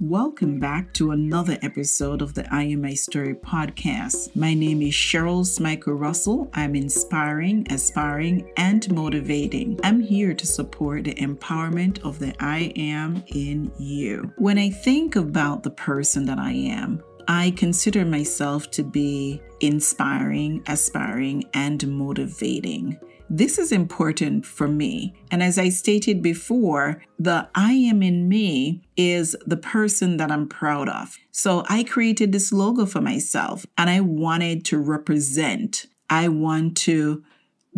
Welcome back to another episode of the I Am My Story podcast. My name is Cheryl Smiko Russell. I'm inspiring, aspiring, and motivating. I'm here to support the empowerment of the I am in you. When I think about the person that I am, I consider myself to be inspiring, aspiring, and motivating. This is important for me. And as I stated before, the I am in me is the person that I'm proud of. So I created this logo for myself and I wanted to represent, I want to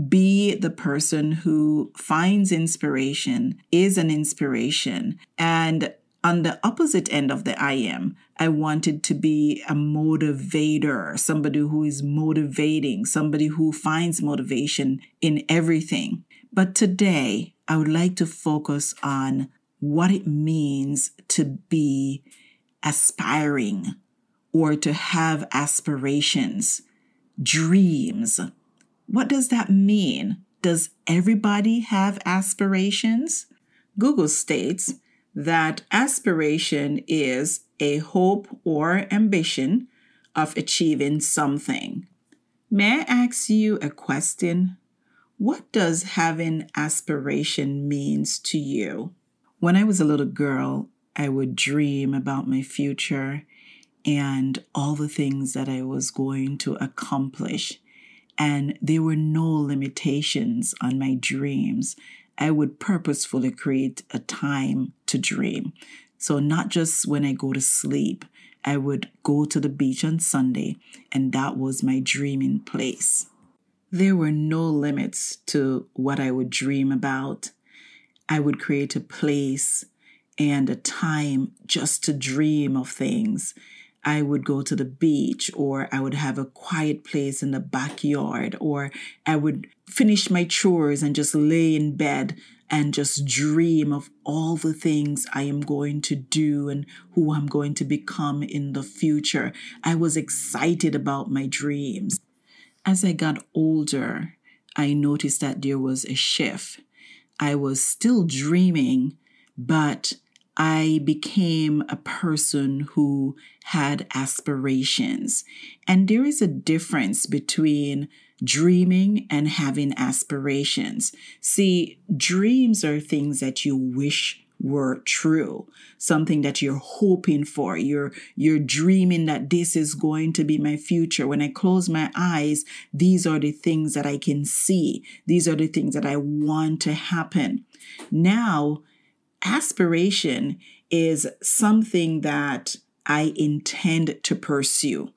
be the person who finds inspiration, is an inspiration, and on the opposite end of the I am, I wanted to be a motivator, somebody who is motivating, somebody who finds motivation in everything. But today, I would like to focus on what it means to be aspiring or to have aspirations, dreams. What does that mean? Does everybody have aspirations? Google states that aspiration is a hope or ambition of achieving something. May I ask you a question? What does having aspiration means to you? When I was a little girl, I would dream about my future and all the things that I was going to accomplish. And there were no limitations on my dreams. I would purposefully create a time to dream. So, not just when I go to sleep, I would go to the beach on Sunday, and that was my dreaming place. There were no limits to what I would dream about. I would create a place and a time just to dream of things I would go to the beach or I would have a quiet place in the backyard or I would finish my chores and just lay in bed and just dream of all the things I am going to do and who I'm going to become in the future. I was excited about my dreams. As I got older, I noticed that there was a shift. I was still dreaming, but I became a person who had aspirations. And there is a difference between dreaming and having aspirations. See, dreams are things that you wish were true something that you're hoping for you're you're dreaming that this is going to be my future when i close my eyes these are the things that i can see these are the things that i want to happen now aspiration is something that I intend to pursue.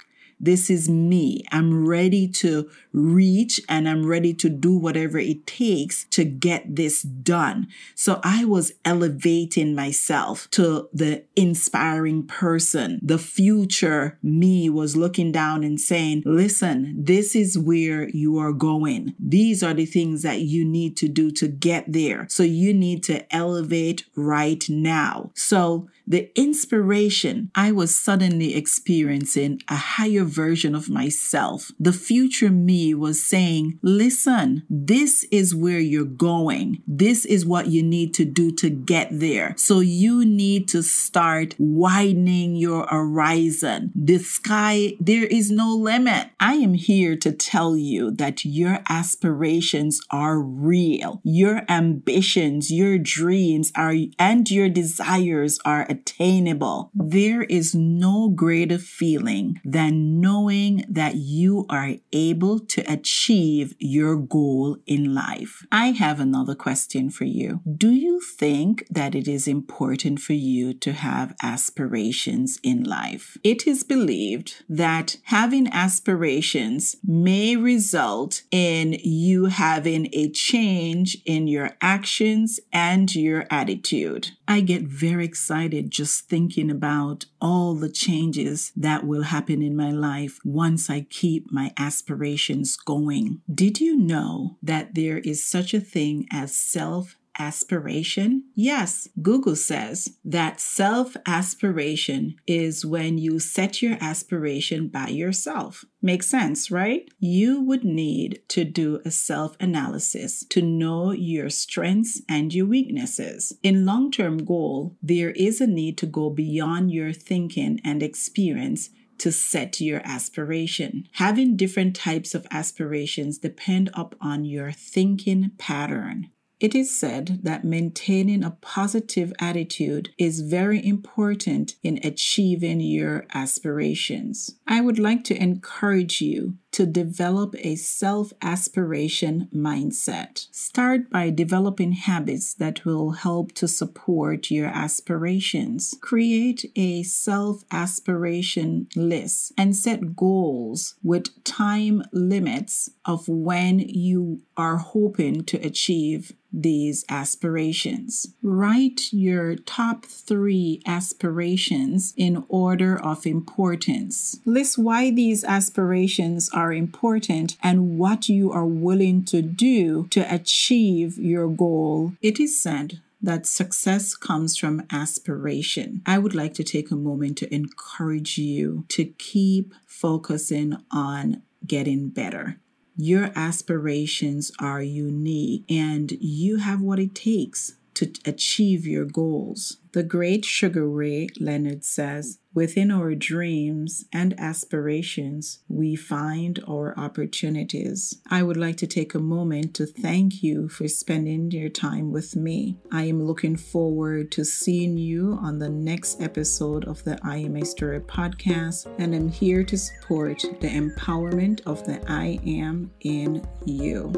This is me. I'm ready to reach and I'm ready to do whatever it takes to get this done. So I was elevating myself to the inspiring person. The future me was looking down and saying, listen, this is where you are going. These are the things that you need to do to get there. So you need to elevate right now. So the inspiration, I was suddenly experiencing a higher version of myself. The future me was saying, listen, this is where you're going. This is what you need to do to get there. So you need to start widening your horizon. The sky, there is no limit. I am here to tell you that your aspirations are real. Your ambitions, your dreams are, and your desires are attainable. There is no greater feeling than knowing that you are able to achieve your goal in life. I have another question for you. Do you think that it is important for you to have aspirations in life? It is believed that having aspirations may result in you having a change in your actions and your attitude. I get very excited just thinking about all the changes that will happen in my life once I keep my aspirations going. Did you know that there is such a thing as self aspiration? Yes, Google says that self aspiration is when you set your aspiration by yourself. Makes sense, right? You would need to do a self analysis to know your strengths and your weaknesses. In long term goal, there is a need to go beyond your thinking and experience to set your aspiration. Having different types of aspirations depend upon your thinking pattern. It is said that maintaining a positive attitude is very important in achieving your aspirations. I would like to encourage you to develop a self aspiration mindset. Start by developing habits that will help to support your aspirations. Create a self aspiration list and set goals with time limits of when you are hoping to achieve these aspirations. Write your top three aspirations in order of importance. List why these aspirations are important and what you are willing to do to achieve your goal. It is said that success comes from aspiration. I would like to take a moment to encourage you to keep focusing on getting better. Your aspirations are unique and you have what it takes to achieve your goals. The great Sugar Ray Leonard says, Within our dreams and aspirations, we find our opportunities. I would like to take a moment to thank you for spending your time with me. I am looking forward to seeing you on the next episode of the I Am a Story podcast, and I'm here to support the empowerment of the I Am in you.